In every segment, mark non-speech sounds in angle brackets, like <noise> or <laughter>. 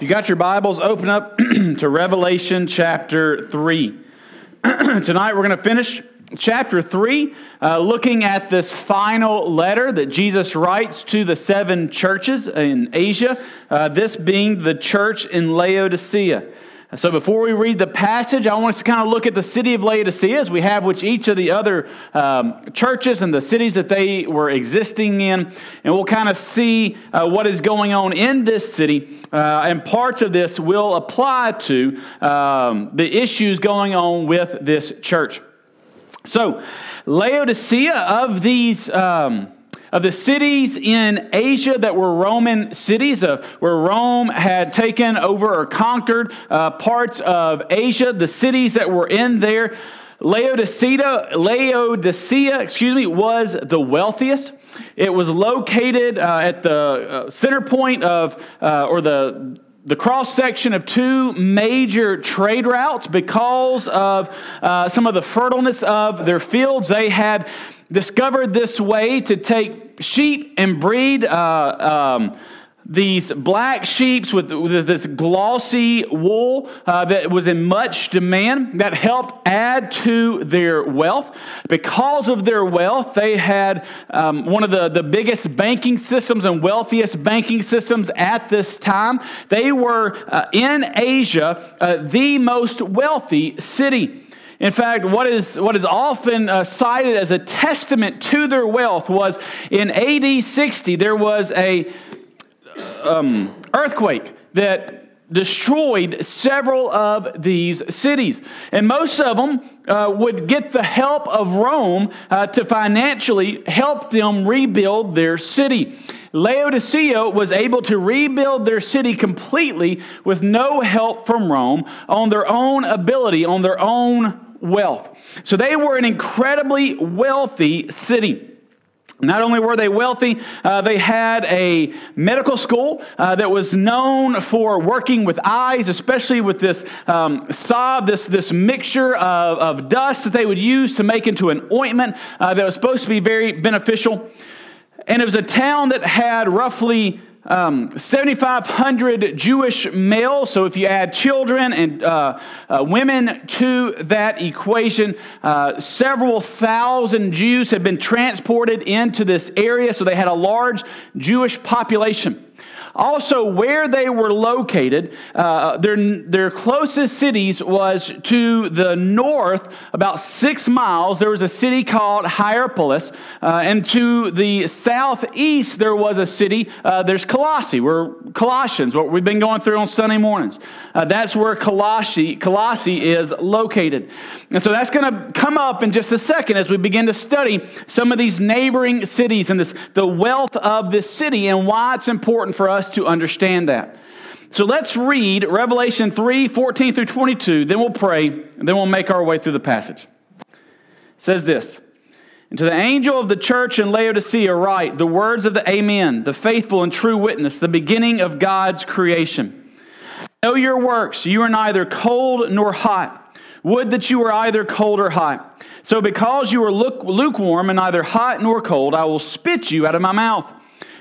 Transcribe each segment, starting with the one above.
If you got your Bibles, open up <clears throat> to Revelation chapter 3. <clears throat> Tonight we're going to finish chapter 3, uh, looking at this final letter that Jesus writes to the seven churches in Asia, uh, this being the church in Laodicea. So before we read the passage, I want us to kind of look at the city of Laodicea as we have which each of the other um, churches and the cities that they were existing in, and we'll kind of see uh, what is going on in this city, uh, and parts of this will apply to um, the issues going on with this church. So, Laodicea of these. Um, of the cities in Asia that were Roman cities, uh, where Rome had taken over or conquered uh, parts of Asia, the cities that were in there. Laodicea, Laodicea, excuse me, was the wealthiest. It was located uh, at the uh, center point of, uh, or the the cross section of two major trade routes because of uh, some of the fertileness of their fields. They had discovered this way to take sheep and breed uh, um, these black sheep with, with, this glossy wool uh, that was in much demand that helped add to their wealth. Because of their wealth, they had um, one of the, the biggest banking systems and wealthiest banking systems at this time. They were uh, in Asia uh, the most wealthy city. In fact, what is, what is often uh, cited as a testament to their wealth was in AD 60, there was a um, earthquake that destroyed several of these cities. And most of them uh, would get the help of Rome uh, to financially help them rebuild their city. Laodicea was able to rebuild their city completely with no help from Rome on their own ability, on their own wealth. So they were an incredibly wealthy city. Not only were they wealthy, uh, they had a medical school uh, that was known for working with eyes, especially with this um, this, this mixture of, of dust that they would use to make into an ointment uh, that was supposed to be very beneficial. And it was a town that had roughly um, 7,500 Jewish males. So if you add children and uh, uh, women to that equation, uh, several thousand Jews have been transported into this area. So they had a large Jewish population. Also, where they were located, uh, their, their closest cities was to the north, about six miles. There was a city called Hierapolis. Uh, and to the southeast, there was a city, uh, there's Colossae, where Colossians, what we've been going through on Sunday mornings. Uh, that's where Colossae, Colossae is located. And so that's going to come up in just a second as we begin to study some of these neighboring cities and this, the wealth of this city and why it's important for us us to understand that. So let's read Revelation 3 14 through 22, then we'll pray, and then we'll make our way through the passage. It says this. And to the angel of the church in Laodicea, write the words of the Amen, the faithful and true witness, the beginning of God's creation. Know your works. You are neither cold nor hot. Would that you were either cold or hot. So, because you are lukewarm and neither hot nor cold, I will spit you out of my mouth.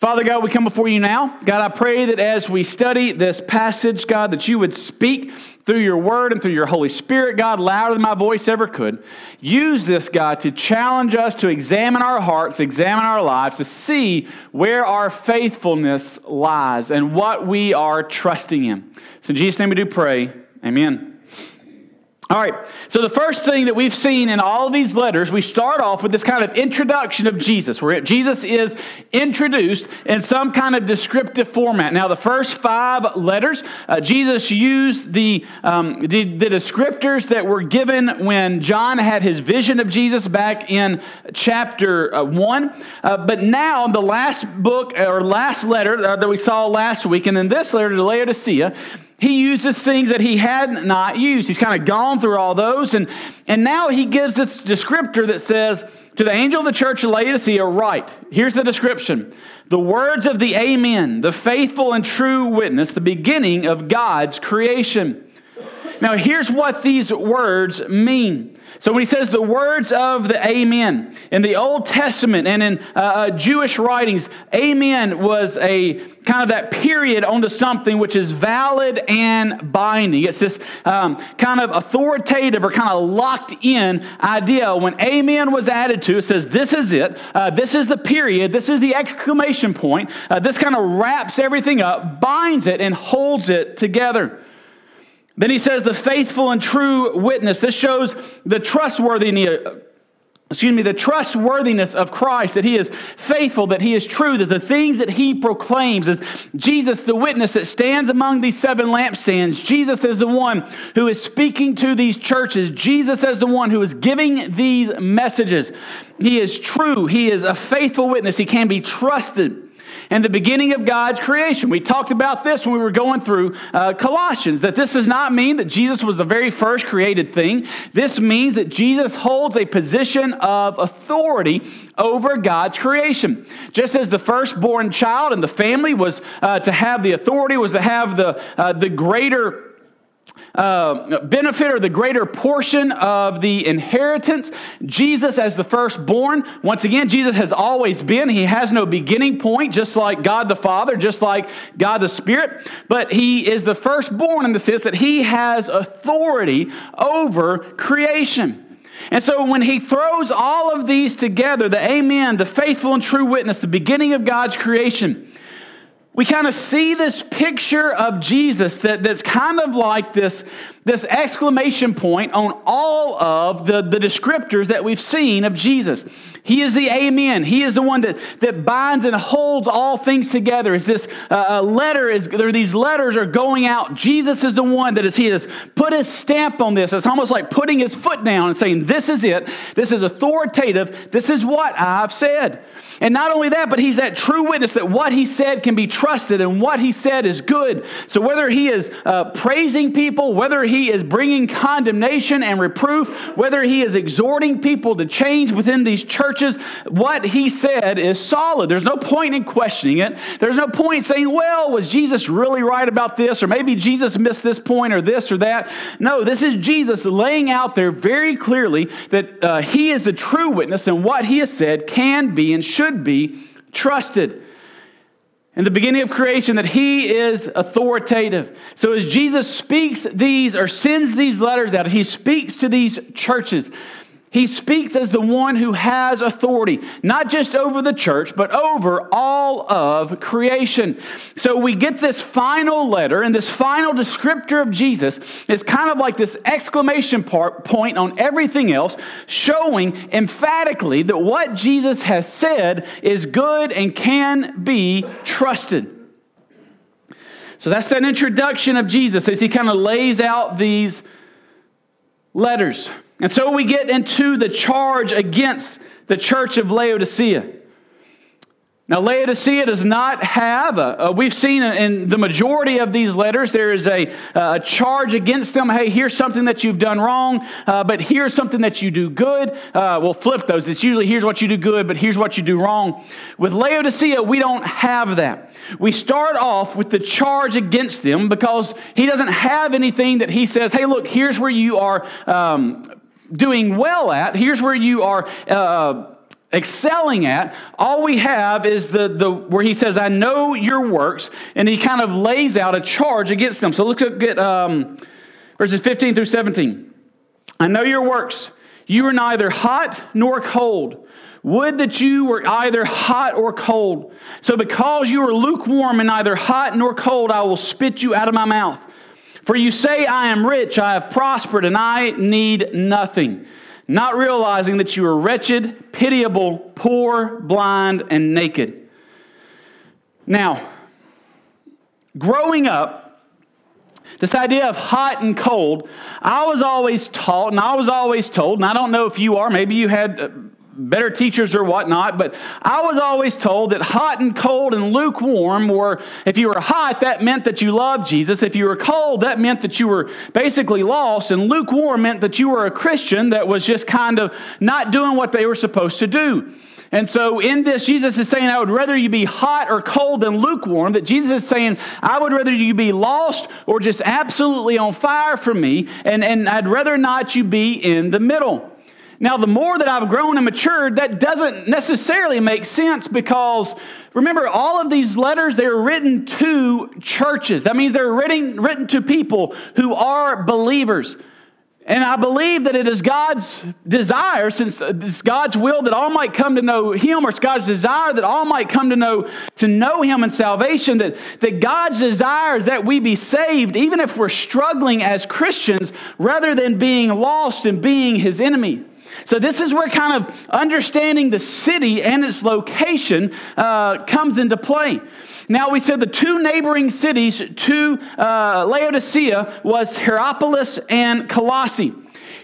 Father God, we come before you now. God, I pray that as we study this passage, God, that you would speak through your word and through your Holy Spirit, God, louder than my voice ever could. Use this, God, to challenge us to examine our hearts, examine our lives, to see where our faithfulness lies and what we are trusting in. So, in Jesus' name we do pray. Amen. All right, so the first thing that we've seen in all these letters, we start off with this kind of introduction of Jesus, where Jesus is introduced in some kind of descriptive format. Now, the first five letters, uh, Jesus used the, um, the, the descriptors that were given when John had his vision of Jesus back in chapter uh, one. Uh, but now, the last book or last letter uh, that we saw last week, and then this letter to Laodicea, he uses things that he had not used. He's kind of gone through all those. And, and now he gives this descriptor that says, To the angel of the church of Laodicea, write. Here's the description The words of the Amen, the faithful and true witness, the beginning of God's creation. Now, here's what these words mean. So when he says the words of the Amen in the Old Testament and in uh, uh, Jewish writings, Amen was a kind of that period onto something which is valid and binding. It's this um, kind of authoritative or kind of locked in idea. When Amen was added to, it says this is it. Uh, this is the period. This is the exclamation point. Uh, this kind of wraps everything up, binds it, and holds it together. Then he says, the faithful and true witness. This shows the trustworthiness, excuse me, the trustworthiness of Christ, that he is faithful, that he is true, that the things that he proclaims is Jesus, the witness that stands among these seven lampstands. Jesus is the one who is speaking to these churches. Jesus is the one who is giving these messages. He is true. He is a faithful witness. He can be trusted and the beginning of God's creation. We talked about this when we were going through uh, Colossians, that this does not mean that Jesus was the very first created thing. This means that Jesus holds a position of authority over God's creation. Just as the firstborn child in the family was uh, to have the authority, was to have the, uh, the greater uh, benefit or the greater portion of the inheritance. Jesus, as the firstborn, once again, Jesus has always been. He has no beginning point, just like God the Father, just like God the Spirit. But he is the firstborn in the sense that he has authority over creation. And so when he throws all of these together, the Amen, the faithful and true witness, the beginning of God's creation, we kind of see this picture of Jesus that, that's kind of like this, this exclamation point on all of the, the descriptors that we've seen of Jesus. He is the Amen. He is the one that, that binds and holds all things together. Is this uh, letter? Is there? These letters are going out. Jesus is the one that is. He has put his stamp on this. It's almost like putting his foot down and saying, "This is it. This is authoritative. This is what I've said." And not only that, but he's that true witness that what he said can be trusted and what he said is good. So whether he is uh, praising people, whether he is bringing condemnation and reproof, whether he is exhorting people to change within these churches, what he said is solid. There's no point in questioning it. There's no point saying, well, was Jesus really right about this? Or maybe Jesus missed this point or this or that. No, this is Jesus laying out there very clearly that uh, he is the true witness and what he has said can be and should should be trusted. In the beginning of creation, that he is authoritative. So as Jesus speaks these or sends these letters out, he speaks to these churches. He speaks as the one who has authority, not just over the church, but over all of creation. So we get this final letter, and this final descriptor of Jesus is kind of like this exclamation part, point on everything else, showing emphatically that what Jesus has said is good and can be trusted. So that's that introduction of Jesus as he kind of lays out these letters. And so we get into the charge against the church of Laodicea. Now, Laodicea does not have, a, a, we've seen in the majority of these letters, there is a, a charge against them. Hey, here's something that you've done wrong, uh, but here's something that you do good. Uh, we'll flip those. It's usually here's what you do good, but here's what you do wrong. With Laodicea, we don't have that. We start off with the charge against them because he doesn't have anything that he says, hey, look, here's where you are um, doing well at. Here's where you are. Uh, excelling at all we have is the, the where he says i know your works and he kind of lays out a charge against them so look at um, verses 15 through 17 i know your works you are neither hot nor cold would that you were either hot or cold so because you are lukewarm and neither hot nor cold i will spit you out of my mouth For you say, I am rich, I have prospered, and I need nothing, not realizing that you are wretched, pitiable, poor, blind, and naked. Now, growing up, this idea of hot and cold, I was always taught, and I was always told, and I don't know if you are, maybe you had uh, better teachers or whatnot, but I was always told that hot and cold and lukewarm were, if you were hot, that meant that you loved Jesus. If you were cold, that meant that you were basically lost. And lukewarm meant that you were a Christian that was just kind of not doing what they were supposed to do. And so, in this, Jesus is saying, I would rather you be hot or cold than lukewarm. That Jesus is saying, I would rather you be lost or just absolutely on fire for me. And, and I'd rather not you be in the middle. Now, the more that I've grown and matured, that doesn't necessarily make sense because remember, all of these letters, they're written to churches. That means they're written, written to people who are believers. And I believe that it is God's desire, since it's God's will that all might come to know Him, or it's God's desire that all might come to know to know Him in salvation, that, that God's desire is that we be saved, even if we're struggling as Christians, rather than being lost and being His enemy. So, this is where kind of understanding the city and its location uh, comes into play. Now, we said the two neighboring cities to uh, Laodicea was Hierapolis and Colossae.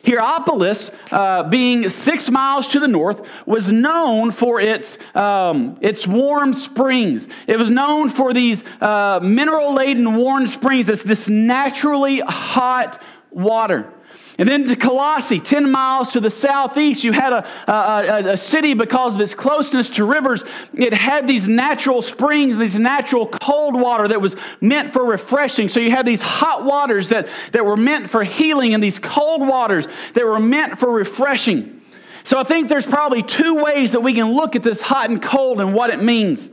Hierapolis, uh, being six miles to the north, was known for its, um, its warm springs. It was known for these uh, mineral laden warm springs, this, this naturally hot water. And then to Colossae, 10 miles to the southeast, you had a, a, a, city because of its closeness to rivers. It had these natural springs, these natural cold water that was meant for refreshing. So you had these hot waters that, that were meant for healing and these cold waters that were meant for refreshing. So I think there's probably two ways that we can look at this hot and cold and what it means.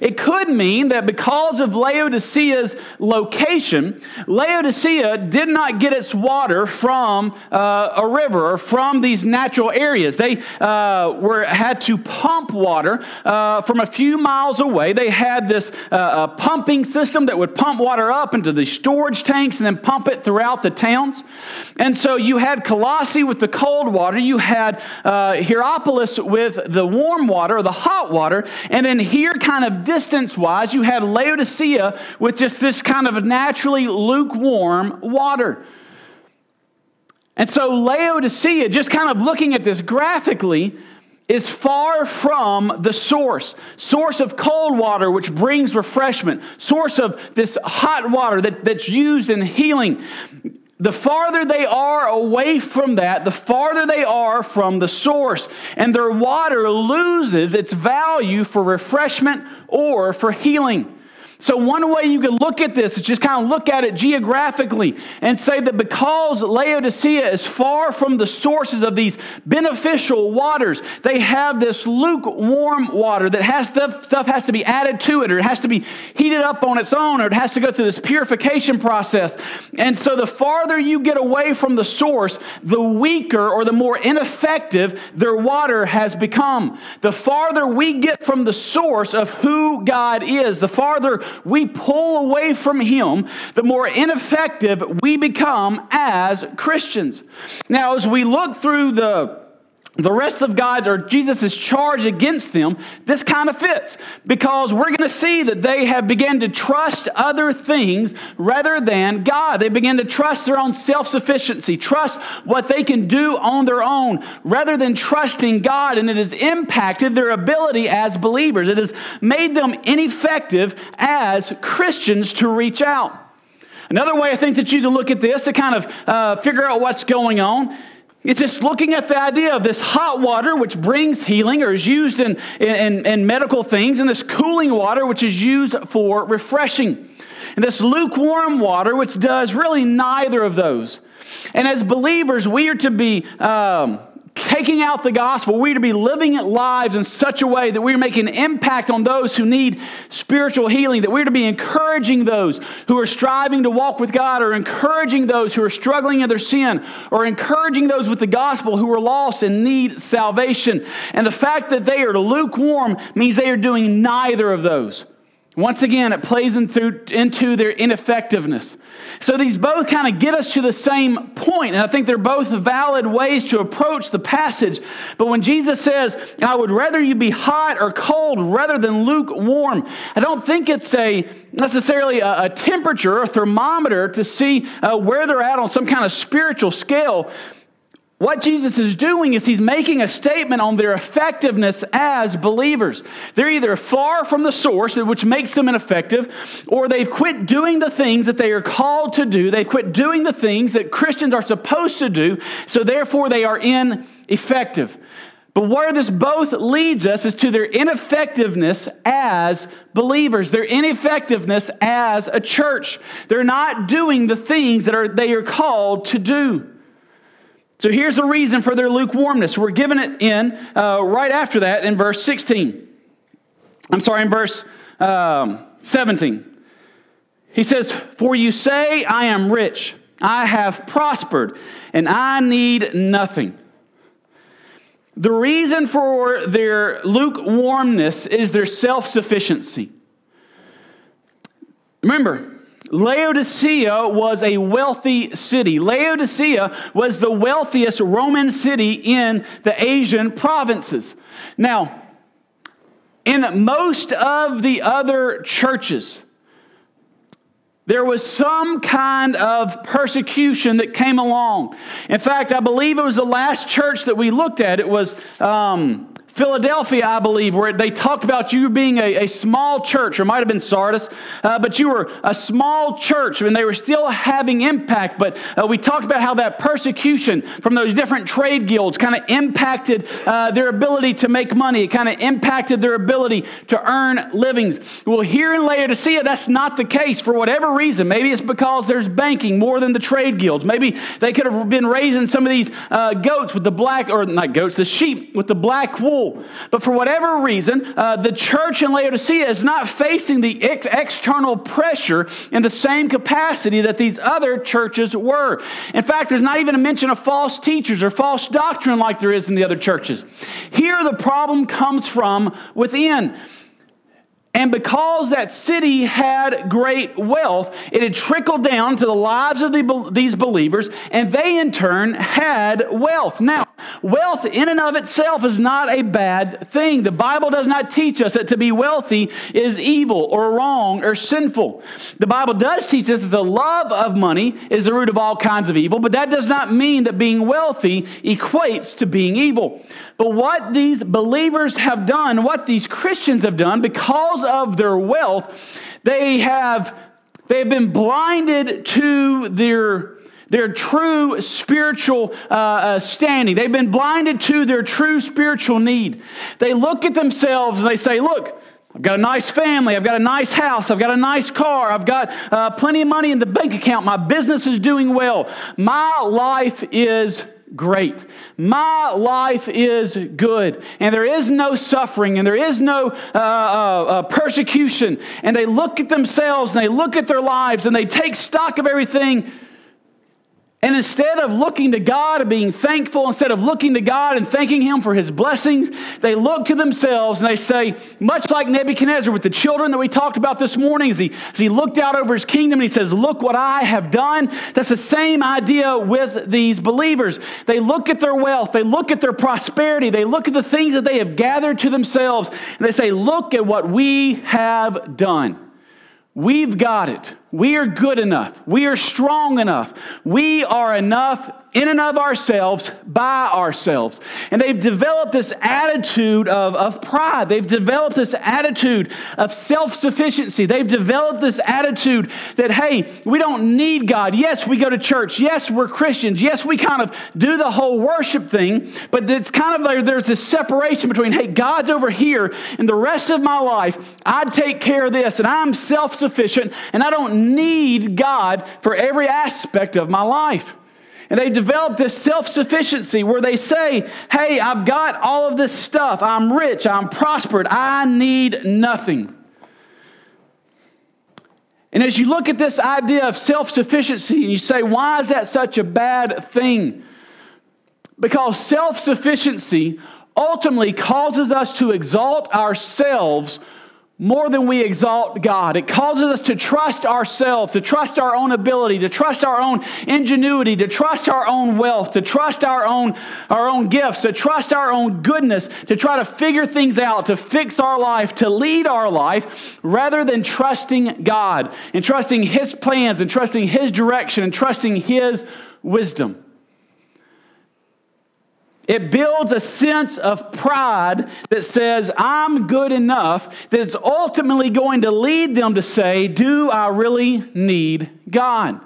It could mean that because of Laodicea's location, Laodicea did not get its water from uh, a river or from these natural areas. They uh, were, had to pump water uh, from a few miles away. They had this uh, pumping system that would pump water up into the storage tanks and then pump it throughout the towns. And so you had Colossae with the cold water, you had uh, Hierapolis with the warm water or the hot water, and then here, kind of distance wise, you had Laodicea with just this kind of naturally lukewarm water. And so, Laodicea, just kind of looking at this graphically, is far from the source. Source of cold water which brings refreshment. Source of this hot water that, that's used in healing the farther they are away from that, the farther they are from the source. And their water loses its value for refreshment or for healing. So, one way you can look at this is just kind of look at it geographically and say that because Laodicea is far from the sources of these beneficial waters, they have this lukewarm water that has stuff, stuff has to be added to it, or it has to be heated up on its own, or it has to go through this purification process. And so, the farther you get away from the source, the weaker or the more ineffective their water has become. The farther we get from the source of who God is, the farther we pull away from Him, the more ineffective we become as Christians. Now, as we look through the the rest of God's or Jesus' charge against them, this kind of fits because we're going to see that they have begun to trust other things rather than God. They begin to trust their own self sufficiency, trust what they can do on their own rather than trusting God, and it has impacted their ability as believers. It has made them ineffective as Christians to reach out. Another way I think that you can look at this to kind of uh, figure out what's going on it's just looking at the idea of this hot water, which brings healing or is used in, in, in, medical things, and this cooling water, which is used for refreshing. And this lukewarm water, which does really neither of those. And as believers, we are to be. Um, taking out the gospel, we're to be living lives in such a way that we're making an impact on those who need spiritual healing, that we're to be encouraging those who are striving to walk with God, or encouraging those who are struggling in their sin, or encouraging those with the gospel who are lost and need salvation. And the fact that they are lukewarm means they are doing neither of those. Once again, it plays into, into their ineffectiveness. So these both kind of get us to the same point, and I think they're both valid ways to approach the passage. But when Jesus says, I would rather you be hot or cold rather than lukewarm, I don't think it's a necessarily a, a temperature or thermometer to see uh, where they're at on some kind of spiritual scale. What Jesus is doing is he's making a statement on their effectiveness as believers. They're either far from the source, which makes them ineffective, or they've quit doing the things that they are called to do. They've quit doing the things that Christians are supposed to do, so therefore they are ineffective. But where this both leads us is to their ineffectiveness as believers, their ineffectiveness as a church. They're not doing the things that are, they are called to do. So here's the reason for their lukewarmness. We're given it in uh, right after that in verse 16. I'm sorry, in verse um, 17. He says, For you say, I am rich, I have prospered, and I need nothing. The reason for their lukewarmness is their self sufficiency. Remember, Laodicea was a wealthy city. Laodicea was the wealthiest Roman city in the Asian provinces. Now, in most of the other churches, there was some kind of persecution that came along. In fact, I believe it was the last church that we looked at. It was um, Philadelphia, I believe, where they talked about you being a, a small church, or might have been Sardis, uh, but you were a small church and they were still having impact. But uh, we talked about how that persecution from those different trade guilds kind of impacted uh, their ability to make money. It kind of impacted their ability to earn livings. Well, here in Laodicea, that's not the case for whatever reason. Maybe it's because there's banking more than the trade guilds. Maybe they could have been raising some of these uh, goats with the black, or not goats, the sheep with the black wool but for whatever reason, uh, the church in Laodicea is not facing the ex- external pressure in the same capacity that these other churches were. In fact, there's not even a mention of false teachers or false doctrine like there is in the other churches. Here, the problem comes from within. And because that city had great wealth, it had trickled down to the lives of the, these believers, and they in turn had wealth. Now, wealth in and of itself is not a bad thing. The Bible does not teach us that to be wealthy is evil or wrong or sinful. The Bible does teach us that the love of money is the root of all kinds of evil, but that does not mean that being wealthy equates to being evil. But what these believers have done, what these Christians have done, because of their wealth, they have, they have been blinded to their their true spiritual uh, uh, standing. They've been blinded to their true spiritual need. They look at themselves and they say, Look, I've got a nice family. I've got a nice house. I've got a nice car. I've got uh, plenty of money in the bank account. My business is doing well. My life is great. My life is good, and there is no suffering, and there is no uh, uh, uh, persecution. And they look at themselves, and they look at their lives, and they take stock of everything and instead of looking to God and being thankful, instead of looking to God and thanking Him for His blessings, they look to themselves and they say, much like Nebuchadnezzar with the children that we talked about this morning, as he, as he looked out over his kingdom and he says, Look what I have done. That's the same idea with these believers. They look at their wealth, they look at their prosperity, they look at the things that they have gathered to themselves, and they say, Look at what we have done. We've got it. We are good enough. We are strong enough. We are enough in and of ourselves by ourselves. And they've developed this attitude of, of pride. They've developed this attitude of self sufficiency. They've developed this attitude that, hey, we don't need God. Yes, we go to church. Yes, we're Christians. Yes, we kind of do the whole worship thing, but it's kind of like there's this separation between, hey, God's over here, and the rest of my life, I take care of this, and I'm self sufficient, and I don't need God for every aspect of my life. And they develop this self sufficiency where they say, Hey, I've got all of this stuff. I'm rich. I'm prospered. I need nothing. And as you look at this idea of self sufficiency and you say, Why is that such a bad thing? Because self sufficiency ultimately causes us to exalt ourselves more than we exalt God. It causes us to trust ourselves, to trust our own ability, to trust our own ingenuity, to trust our own wealth, to trust our own, our own gifts, to trust our own goodness, to try to figure things out, to fix our life, to lead our life, rather than trusting God and trusting His plans and trusting His direction and trusting His wisdom. It builds a sense of pride that says, I'm good enough, that's ultimately going to lead them to say, Do I really need God?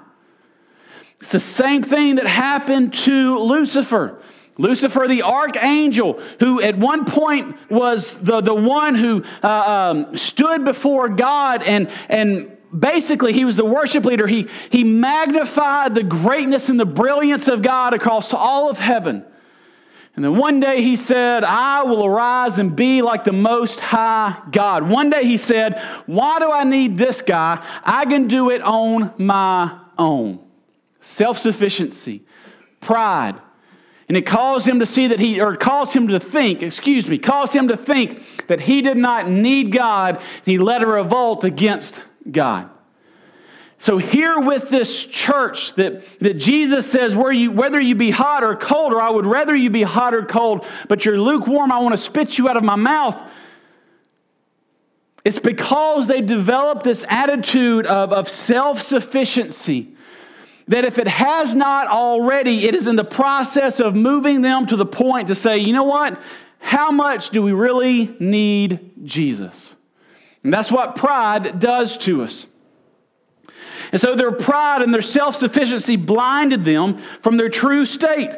It's the same thing that happened to Lucifer. Lucifer, the archangel, who at one point was the, the one who uh, um, stood before God and, and basically he was the worship leader. He, he magnified the greatness and the brilliance of God across all of heaven. And then one day he said, I will arise and be like the Most High God. One day he said, Why do I need this guy? I can do it on my own. Self sufficiency, pride. And it caused him to see that he, or caused him to think, excuse me, caused him to think that he did not need God. He led a revolt against God. So, here with this church that, that Jesus says, you, whether you be hot or cold, or I would rather you be hot or cold, but you're lukewarm, I want to spit you out of my mouth. It's because they developed this attitude of, of self sufficiency that if it has not already, it is in the process of moving them to the point to say, you know what? How much do we really need Jesus? And that's what pride does to us. And so their pride and their self sufficiency blinded them from their true state.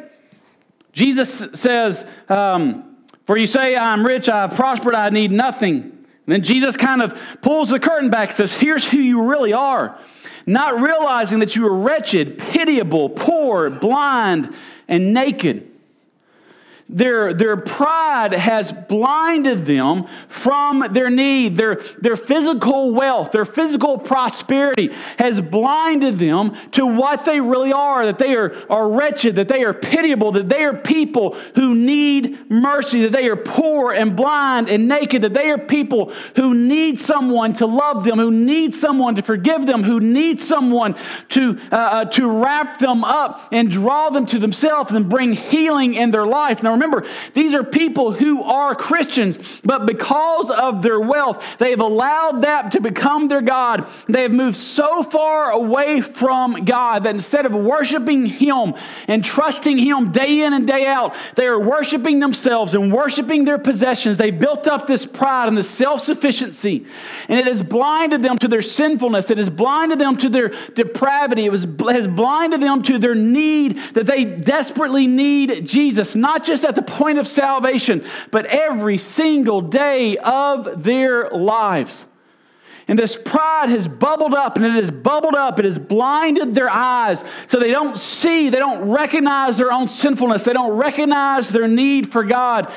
Jesus says, um, For you say, I'm rich, I've prospered, I need nothing. And then Jesus kind of pulls the curtain back says, Here's who you really are. Not realizing that you are wretched, pitiable, poor, blind, and naked. Their, their pride has blinded them from their need. Their, their physical wealth, their physical prosperity has blinded them to what they really are that they are, are wretched, that they are pitiable, that they are people who need mercy, that they are poor and blind and naked, that they are people who need someone to love them, who need someone to forgive them, who need someone to, uh, uh to wrap them up and draw them to themselves and bring healing in their life. Now, remember, these are people who are Christians, but because of their wealth, they've allowed that to become their God. They have moved so far away from God that instead of worshiping Him and trusting Him day in and day out, they are worshiping themselves and worshiping their possessions. They built up this pride and this self sufficiency, and it has blinded them to their sinfulness. It has blinded them to their depravity. It was, has blinded them to their need that they desperately need Jesus, not just at the point of salvation, but every single day of their lives. And this pride has bubbled up and it has bubbled up. It has blinded their eyes so they don't see, they don't recognize their own sinfulness, they don't recognize their need for God.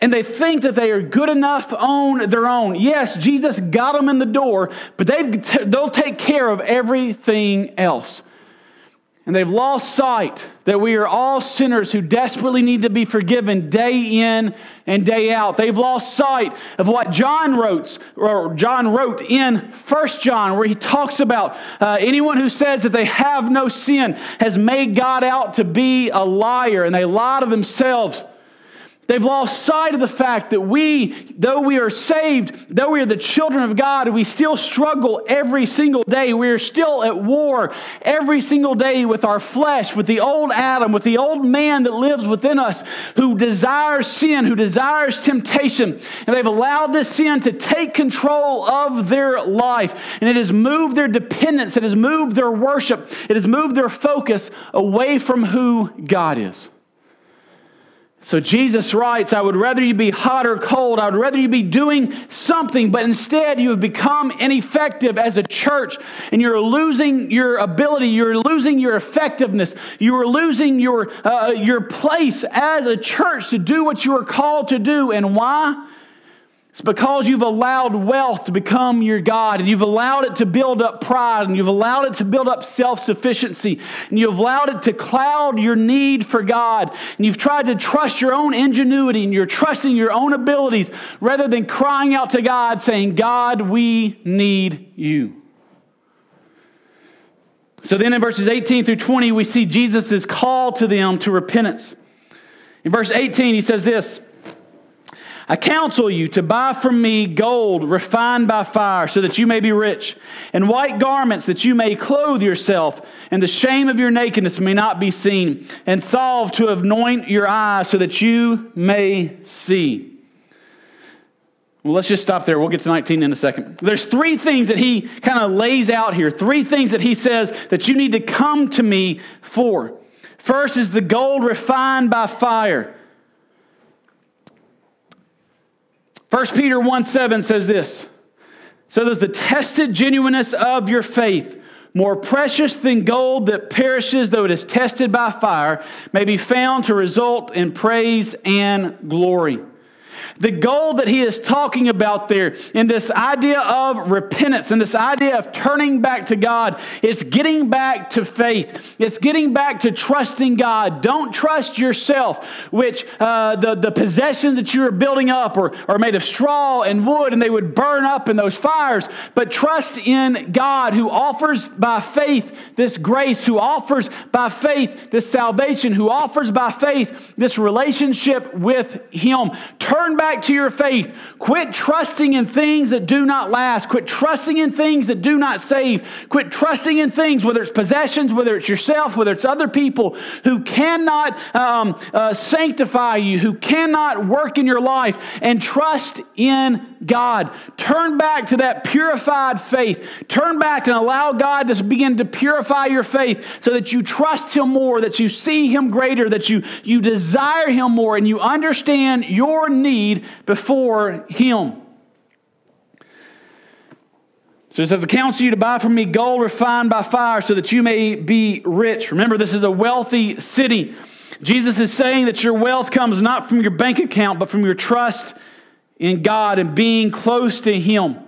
And they think that they are good enough on their own. Yes, Jesus got them in the door, but they they'll take care of everything else. And they've lost sight that we are all sinners who desperately need to be forgiven day in and day out. They've lost sight of what John wrote, or John wrote in First John, where he talks about uh, anyone who says that they have no sin has made God out to be a liar, and they lie to themselves. They've lost sight of the fact that we, though we are saved, though we are the children of God, we still struggle every single day. We are still at war every single day with our flesh, with the old Adam, with the old man that lives within us, who desires sin, who desires temptation. And they've allowed this sin to take control of their life. And it has moved their dependence, it has moved their worship, it has moved their focus away from who God is. So Jesus writes, I would rather you be hot or cold. I would rather you be doing something, but instead you have become ineffective as a church and you're losing your ability. You're losing your effectiveness. You are losing your, uh, your place as a church to do what you are called to do. And why? It's because you've allowed wealth to become your God, and you've allowed it to build up pride, and you've allowed it to build up self sufficiency, and you've allowed it to cloud your need for God, and you've tried to trust your own ingenuity, and you're trusting your own abilities rather than crying out to God, saying, God, we need you. So then in verses 18 through 20, we see Jesus' call to them to repentance. In verse 18, he says this. I counsel you to buy from me gold refined by fire, so that you may be rich, and white garments that you may clothe yourself, and the shame of your nakedness may not be seen, and salve to anoint your eyes, so that you may see. Well, let's just stop there. We'll get to 19 in a second. There's three things that he kind of lays out here, three things that he says that you need to come to me for. First is the gold refined by fire. 1 Peter 1 7 says this so that the tested genuineness of your faith, more precious than gold that perishes though it is tested by fire, may be found to result in praise and glory. The goal that he is talking about there in this idea of repentance and this idea of turning back to God, it's getting back to faith. It's getting back to trusting God. Don't trust yourself, which uh, the, the possessions that you are building up are, are made of straw and wood and they would burn up in those fires, but trust in God who offers by faith this grace, who offers by faith this salvation, who offers by faith this relationship with Him. Turn back back to your faith. Quit trusting in things that do not last. Quit trusting in things that do not save. Quit trusting in things, whether it's possessions, whether it's yourself, whether it's other people who cannot um, uh, sanctify you, who cannot work in your life, and trust in God. Turn back to that purified faith. Turn back and allow God to begin to purify your faith so that you trust Him more, that you see Him greater, that you, you desire Him more, and you understand your need before him. So it says, I counsel you to buy from me gold refined by fire so that you may be rich. Remember, this is a wealthy city. Jesus is saying that your wealth comes not from your bank account, but from your trust in God and being close to Him.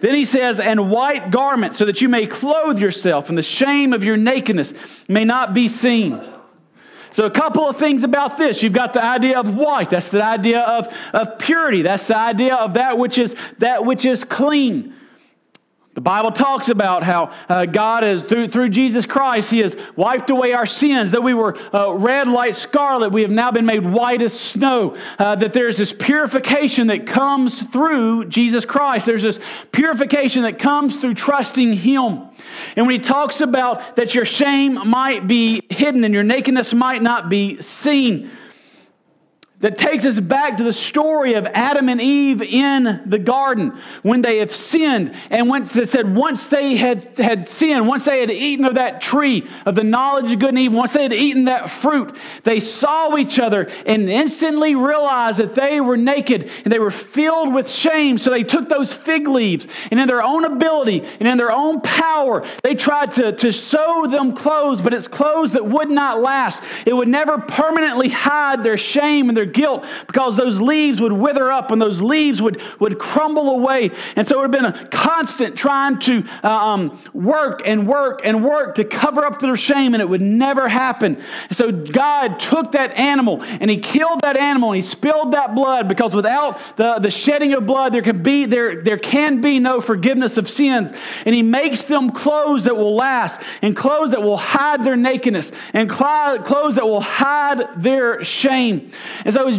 Then he says, and white garments so that you may clothe yourself, and the shame of your nakedness may not be seen. So, a couple of things about this. You've got the idea of white. That's the idea of, of purity. That's the idea of that which is that which is clean. The Bible talks about how uh, God is, through, through Jesus Christ, He has wiped away our sins, that we were uh, red like scarlet, we have now been made white as snow, uh, that there's this purification that comes through Jesus Christ. There's this purification that comes through trusting Him. And when He talks about that your shame might be hidden and your nakedness might not be seen, that takes us back to the story of Adam and Eve in the garden when they have sinned. And once it said, once they had, had sinned, once they had eaten of that tree of the knowledge of good and evil, once they had eaten that fruit, they saw each other and instantly realized that they were naked and they were filled with shame. So they took those fig leaves and in their own ability and in their own power, they tried to, to sew them clothes, but it's clothes that would not last. It would never permanently hide their shame and their guilt because those leaves would wither up and those leaves would, would crumble away. And so it would have been a constant trying to uh, um, work and work and work to cover up their shame, and it would never happen. And so God took that animal and He killed that animal and He spilled that blood because without the, the shedding of blood, there can be there, there can be no forgiveness of sins. And He makes them clothes that will last and clothes that will hide their nakedness and clothes that will hide their shame. And so as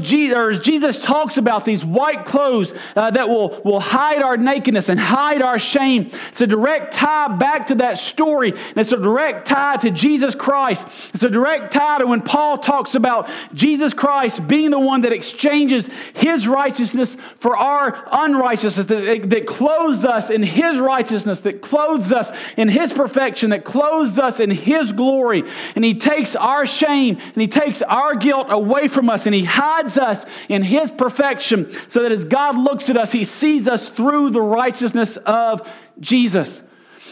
Jesus talks about these white clothes uh, that will, will hide our nakedness and hide our shame, it's a direct tie back to that story. And it's a direct tie to Jesus Christ. It's a direct tie to when Paul talks about Jesus Christ being the one that exchanges his righteousness for our unrighteousness, that, that clothes us in his righteousness, that clothes us in his perfection, that clothes us in his glory. And he takes our shame and he takes our guilt away from us and he hides us in His perfection so that as God looks at us, He sees us through the righteousness of Jesus.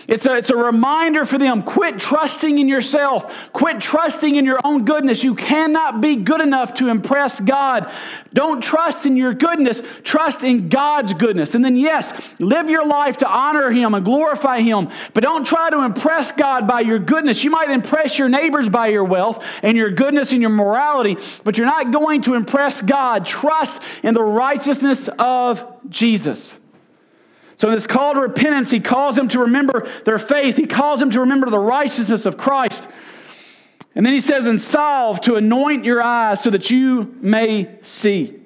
It's a, it's a reminder for them quit trusting in yourself, quit trusting in your own goodness. You cannot be good enough to impress God. Don't trust in your goodness, trust in God's goodness. And then, yes, live your life to honor Him and glorify Him, but don't try to impress God by your goodness. You might impress your neighbors by your wealth and your goodness and your morality, but you're not going to impress God. Trust in the righteousness of Jesus. So, in this call to repentance, he calls them to remember their faith. He calls them to remember the righteousness of Christ. And then he says, and salve to anoint your eyes so that you may see.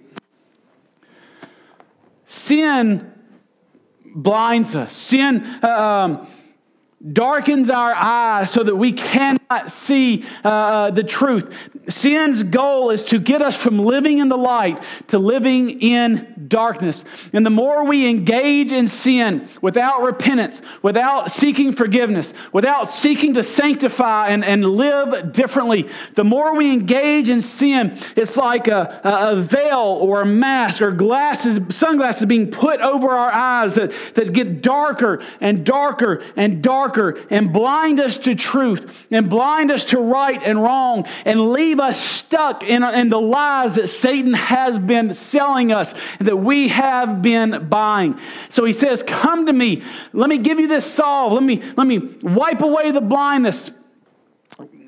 Sin blinds us. Sin um, darkens our eyes so that we cannot see uh, the truth. Sin's goal is to get us from living in the light to living in darkness. And the more we engage in sin without repentance, without seeking forgiveness, without seeking to sanctify and, and live differently, the more we engage in sin, it's like a, a veil or a mask or glasses, sunglasses being put over our eyes that, that get darker and darker and darker and blind us to truth and blind us to right and wrong and leave us stuck in, in the lies that Satan has been selling us, that we have been buying. So he says, Come to me. Let me give you this salve. Let me, let me wipe away the blindness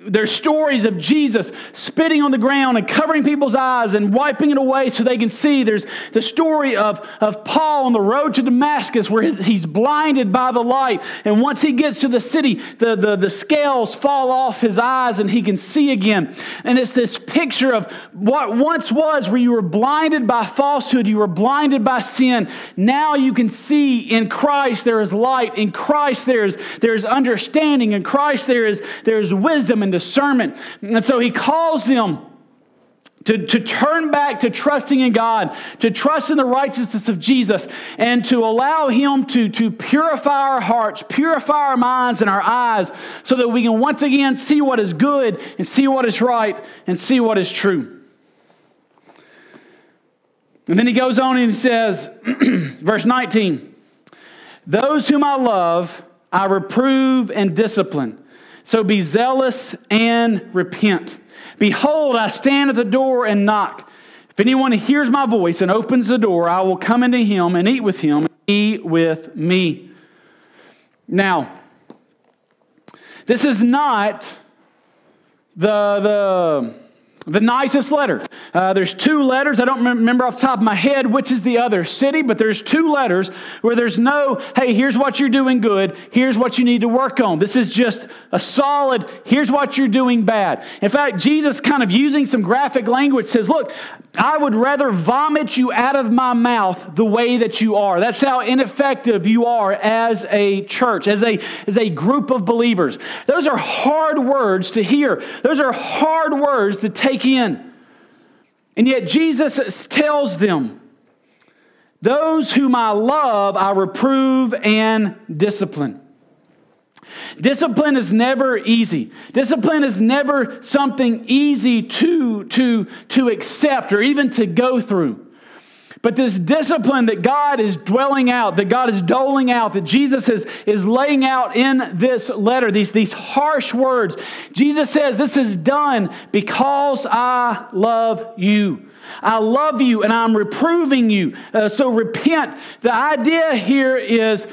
there's stories of Jesus spitting on the ground and covering people's eyes and wiping it away so they can see. There's the story of, of Paul on the road to Damascus where he's blinded by the light. And once he gets to the city, the, the, the scales fall off his eyes and he can see again. And it's this picture of what once was where you were blinded by falsehood, you were blinded by sin. Now you can see in Christ there is light. In Christ there is, there is understanding. In Christ there is, there is wisdom and discernment. And so he calls them to, to turn back to trusting in God, to trust in the righteousness of Jesus, and to allow Him to, to purify our hearts, purify our minds and our eyes, so that we can once again see what is good and see what is right and see what is true. And then he goes on and he says, <clears throat> verse 19, Those whom I love, I reprove and discipline. So be zealous and repent. Behold, I stand at the door and knock. If anyone hears my voice and opens the door, I will come into him and eat with him, and he with me. Now, this is not the, the the nicest letter. Uh, there's two letters. I don't remember off the top of my head which is the other city, but there's two letters where there's no, hey, here's what you're doing good, here's what you need to work on. This is just a solid, here's what you're doing bad. In fact, Jesus, kind of using some graphic language, says, look, I would rather vomit you out of my mouth the way that you are. That's how ineffective you are as a church, as a, as a group of believers. Those are hard words to hear, those are hard words to take take in. And yet Jesus tells them, Those whom I love, I reprove and discipline. Discipline is never easy. Discipline is never something easy to, to, to accept or even to go through. But this discipline that God is dwelling out, that God is doling out, that Jesus is, is laying out in this letter, these, these harsh words, Jesus says, This is done because I love you. I love you and I'm reproving you. Uh, so repent. The idea here is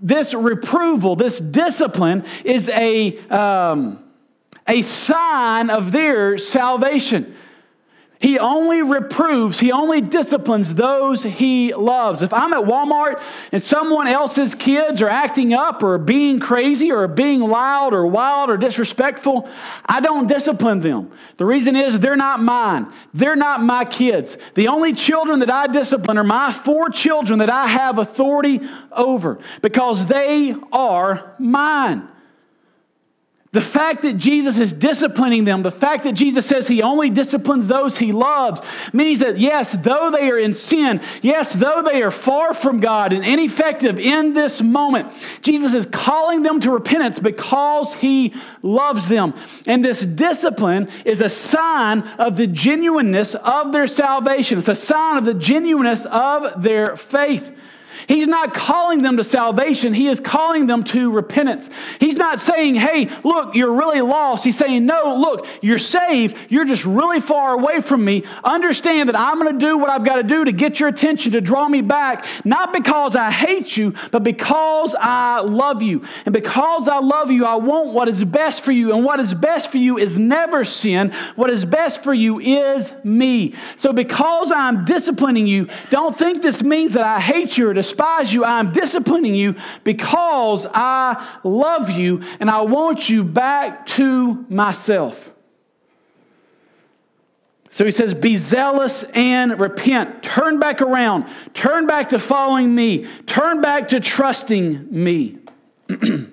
this reproval, this discipline is a, um, a sign of their salvation. He only reproves, he only disciplines those he loves. If I'm at Walmart and someone else's kids are acting up or being crazy or being loud or wild or disrespectful, I don't discipline them. The reason is they're not mine. They're not my kids. The only children that I discipline are my four children that I have authority over because they are mine. The fact that Jesus is disciplining them, the fact that Jesus says he only disciplines those he loves, means that yes, though they are in sin, yes, though they are far from God and ineffective in this moment, Jesus is calling them to repentance because he loves them. And this discipline is a sign of the genuineness of their salvation, it's a sign of the genuineness of their faith. He's not calling them to salvation. He is calling them to repentance. He's not saying, hey, look, you're really lost. He's saying, no, look, you're saved. You're just really far away from me. Understand that I'm going to do what I've got to do to get your attention, to draw me back, not because I hate you, but because I love you. And because I love you, I want what is best for you. And what is best for you is never sin. What is best for you is me. So because I'm disciplining you, don't think this means that I hate you or despise you. I'm disciplining you because I love you and I want you back to myself. So he says, Be zealous and repent. Turn back around. Turn back to following me. Turn back to trusting me. <clears throat>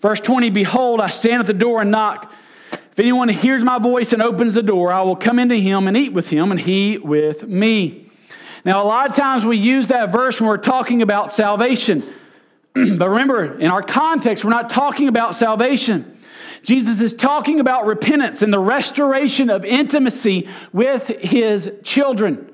Verse 20 Behold, I stand at the door and knock. If anyone hears my voice and opens the door, I will come into him and eat with him, and he with me. Now, a lot of times we use that verse when we're talking about salvation. <clears throat> but remember, in our context, we're not talking about salvation. Jesus is talking about repentance and the restoration of intimacy with his children.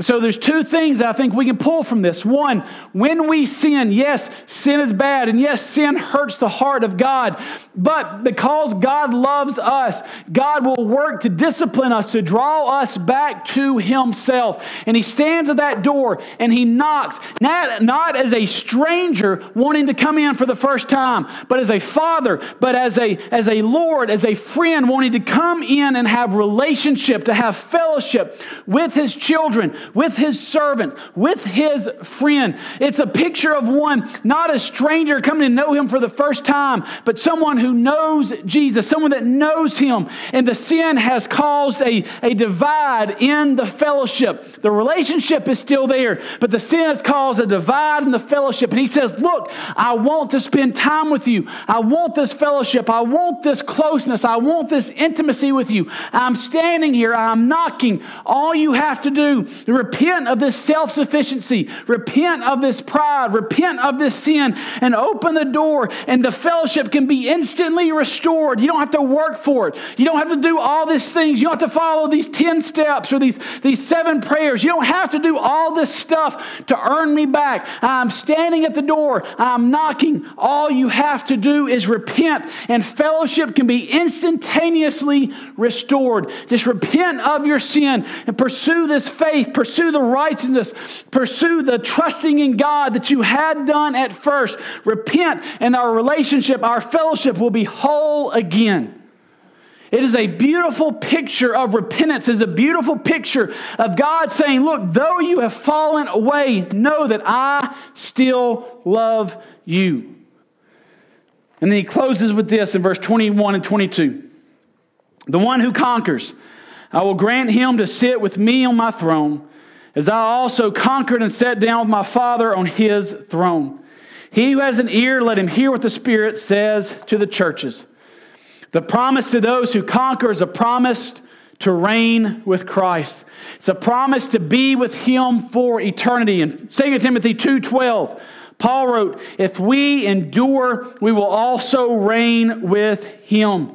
So there's two things I think we can pull from this. One, when we sin, yes, sin is bad, and yes, sin hurts the heart of God. But because God loves us, God will work to discipline us, to draw us back to Himself. And He stands at that door and He knocks, not, not as a stranger wanting to come in for the first time, but as a father, but as a, as a Lord, as a friend wanting to come in and have relationship, to have fellowship with His children with his servant, with his friend. It's a picture of one, not a stranger coming to know him for the first time, but someone who knows Jesus, someone that knows him. And the sin has caused a, a divide in the fellowship. The relationship is still there, but the sin has caused a divide in the fellowship. And he says, Look, I want to spend time with you. I want this fellowship. I want this closeness. I want this intimacy with you. I'm standing here. I'm knocking. All you have to do Repent of this self sufficiency. Repent of this pride. Repent of this sin and open the door, and the fellowship can be instantly restored. You don't have to work for it. You don't have to do all these things. You don't have to follow these 10 steps or these, these seven prayers. You don't have to do all this stuff to earn me back. I'm standing at the door, I'm knocking. All you have to do is repent, and fellowship can be instantaneously restored. Just repent of your sin and pursue this faith. Pursue the righteousness. Pursue the trusting in God that you had done at first. Repent, and our relationship, our fellowship will be whole again. It is a beautiful picture of repentance. It's a beautiful picture of God saying, Look, though you have fallen away, know that I still love you. And then he closes with this in verse 21 and 22. The one who conquers, I will grant him to sit with me on my throne as I also conquered and sat down with my Father on his throne. He who has an ear, let him hear what the Spirit says to the churches. The promise to those who conquer is a promise to reign with Christ. It's a promise to be with him for eternity. In 2 Timothy 2:12, Paul wrote, "If we endure, we will also reign with him."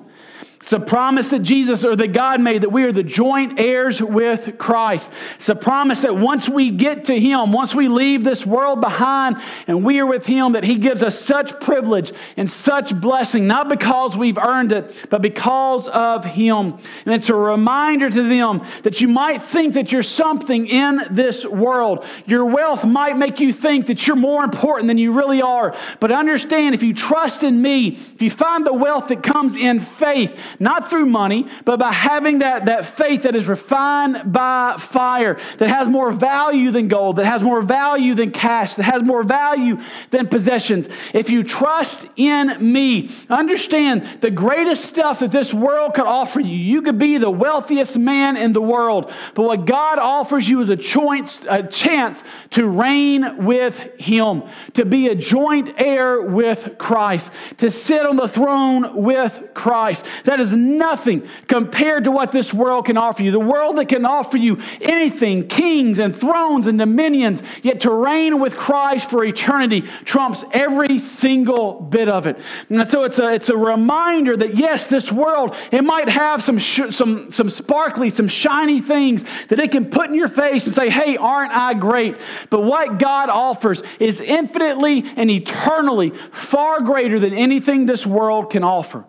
It's a promise that Jesus or that God made that we are the joint heirs with Christ. It's a promise that once we get to Him, once we leave this world behind and we are with Him, that He gives us such privilege and such blessing, not because we've earned it, but because of Him. And it's a reminder to them that you might think that you're something in this world. Your wealth might make you think that you're more important than you really are. But understand if you trust in me, if you find the wealth that comes in faith, not through money, but by having that, that faith that is refined by fire, that has more value than gold, that has more value than cash, that has more value than possessions. If you trust in me, understand the greatest stuff that this world could offer you. You could be the wealthiest man in the world, but what God offers you is a choice, a chance to reign with Him, to be a joint heir with Christ, to sit on the throne with Christ. That That is nothing compared to what this world can offer you. The world that can offer you anything, kings and thrones and dominions, yet to reign with Christ for eternity trumps every single bit of it. And so it's a, it's a reminder that yes, this world, it might have some, sh- some, some sparkly, some shiny things that it can put in your face and say, hey, aren't I great? But what God offers is infinitely and eternally far greater than anything this world can offer.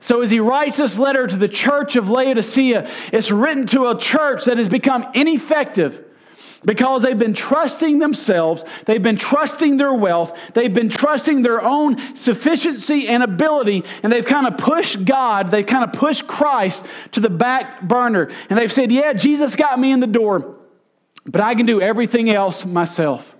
So, as he writes this letter to the church of Laodicea, it's written to a church that has become ineffective because they've been trusting themselves, they've been trusting their wealth, they've been trusting their own sufficiency and ability, and they've kind of pushed God, they've kind of pushed Christ to the back burner. And they've said, Yeah, Jesus got me in the door, but I can do everything else myself.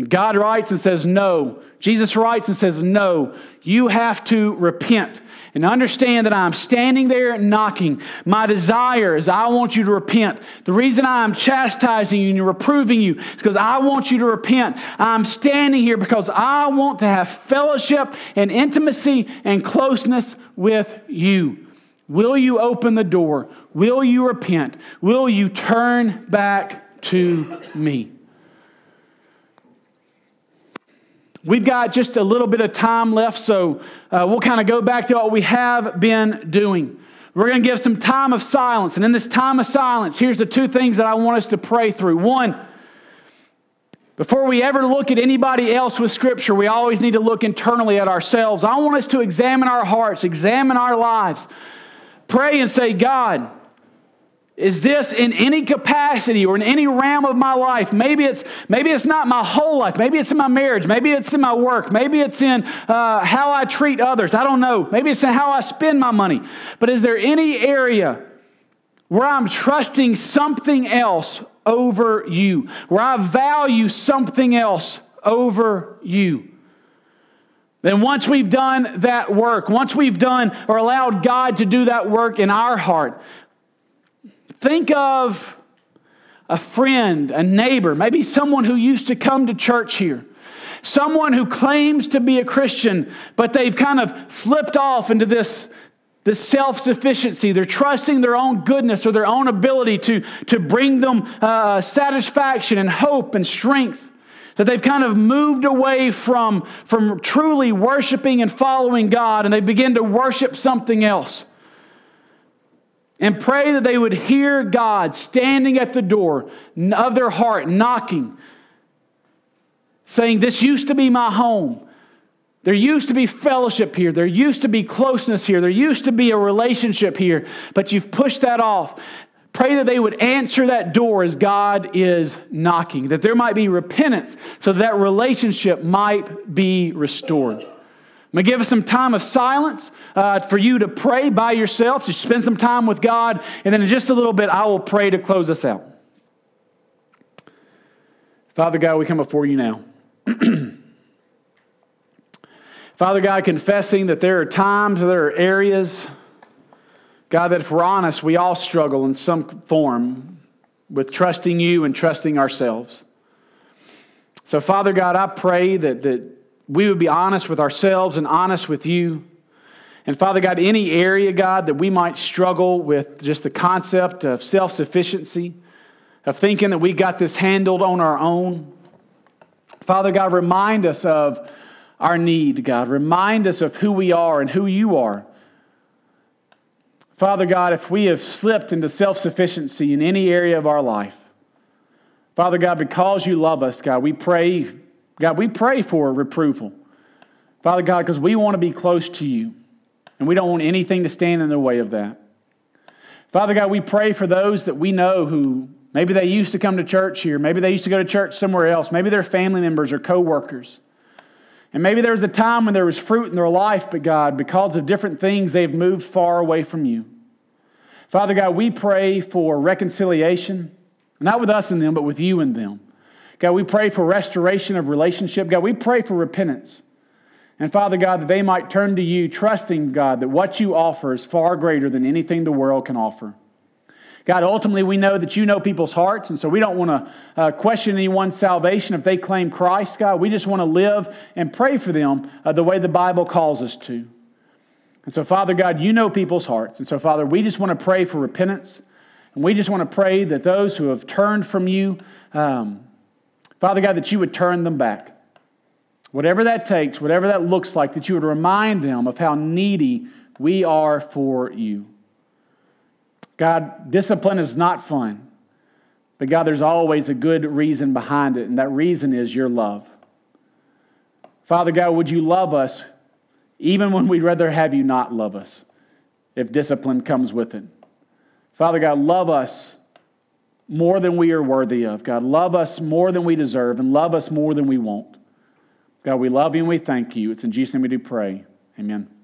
And God writes and says, No. Jesus writes and says, No. You have to repent and understand that I'm standing there knocking. My desire is I want you to repent. The reason I'm chastising you and reproving you is because I want you to repent. I'm standing here because I want to have fellowship and intimacy and closeness with you. Will you open the door? Will you repent? Will you turn back to me? We've got just a little bit of time left, so uh, we'll kind of go back to what we have been doing. We're going to give some time of silence. And in this time of silence, here's the two things that I want us to pray through. One, before we ever look at anybody else with Scripture, we always need to look internally at ourselves. I want us to examine our hearts, examine our lives. Pray and say, God, is this in any capacity or in any realm of my life? Maybe it's, maybe it's not my whole life. Maybe it's in my marriage. Maybe it's in my work. Maybe it's in uh, how I treat others. I don't know. Maybe it's in how I spend my money. But is there any area where I'm trusting something else over you, where I value something else over you? Then, once we've done that work, once we've done or allowed God to do that work in our heart, Think of a friend, a neighbor, maybe someone who used to come to church here. Someone who claims to be a Christian, but they've kind of slipped off into this, this self sufficiency. They're trusting their own goodness or their own ability to, to bring them uh, satisfaction and hope and strength. That they've kind of moved away from, from truly worshiping and following God and they begin to worship something else and pray that they would hear God standing at the door of their heart, knocking, saying, This used to be my home. There used to be fellowship here. There used to be closeness here. There used to be a relationship here, but you've pushed that off. Pray that they would answer that door as God is knocking, that there might be repentance so that, relationship might be restored. I'm going to give us some time of silence uh, for you to pray by yourself, to spend some time with God, and then in just a little bit, I will pray to close us out. Father God, we come before you now. <clears throat> Father God, confessing that there are times, there are areas, God, that if we're honest, we all struggle in some form with trusting you and trusting ourselves. So, Father God, I pray that, that we would be honest with ourselves and honest with you. And Father God, any area, God, that we might struggle with just the concept of self sufficiency, of thinking that we got this handled on our own. Father God, remind us of our need, God. Remind us of who we are and who you are. Father God, if we have slipped into self sufficiency in any area of our life, Father God, because you love us, God, we pray God, we pray for reproval. Father God, because we want to be close to you, and we don't want anything to stand in the way of that. Father God, we pray for those that we know who maybe they used to come to church here, maybe they used to go to church somewhere else, maybe they're family members or coworkers. And maybe there was a time when there was fruit in their life, but God, because of different things, they've moved far away from you. Father God, we pray for reconciliation, not with us and them, but with you and them. God, we pray for restoration of relationship. God, we pray for repentance. And Father God, that they might turn to you, trusting, God, that what you offer is far greater than anything the world can offer. God, ultimately, we know that you know people's hearts, and so we don't want to uh, question anyone's salvation if they claim Christ, God. We just want to live and pray for them uh, the way the Bible calls us to. And so, Father God, you know people's hearts. And so, Father, we just want to pray for repentance. And we just want to pray that those who have turned from you, um, Father God, that you would turn them back. Whatever that takes, whatever that looks like, that you would remind them of how needy we are for you. God, discipline is not fun. But God, there's always a good reason behind it, and that reason is your love. Father God, would you love us even when we'd rather have you not love us if discipline comes with it? Father God, love us more than we are worthy of. God, love us more than we deserve, and love us more than we want. God, we love you and we thank you. It's in Jesus' name we do pray. Amen.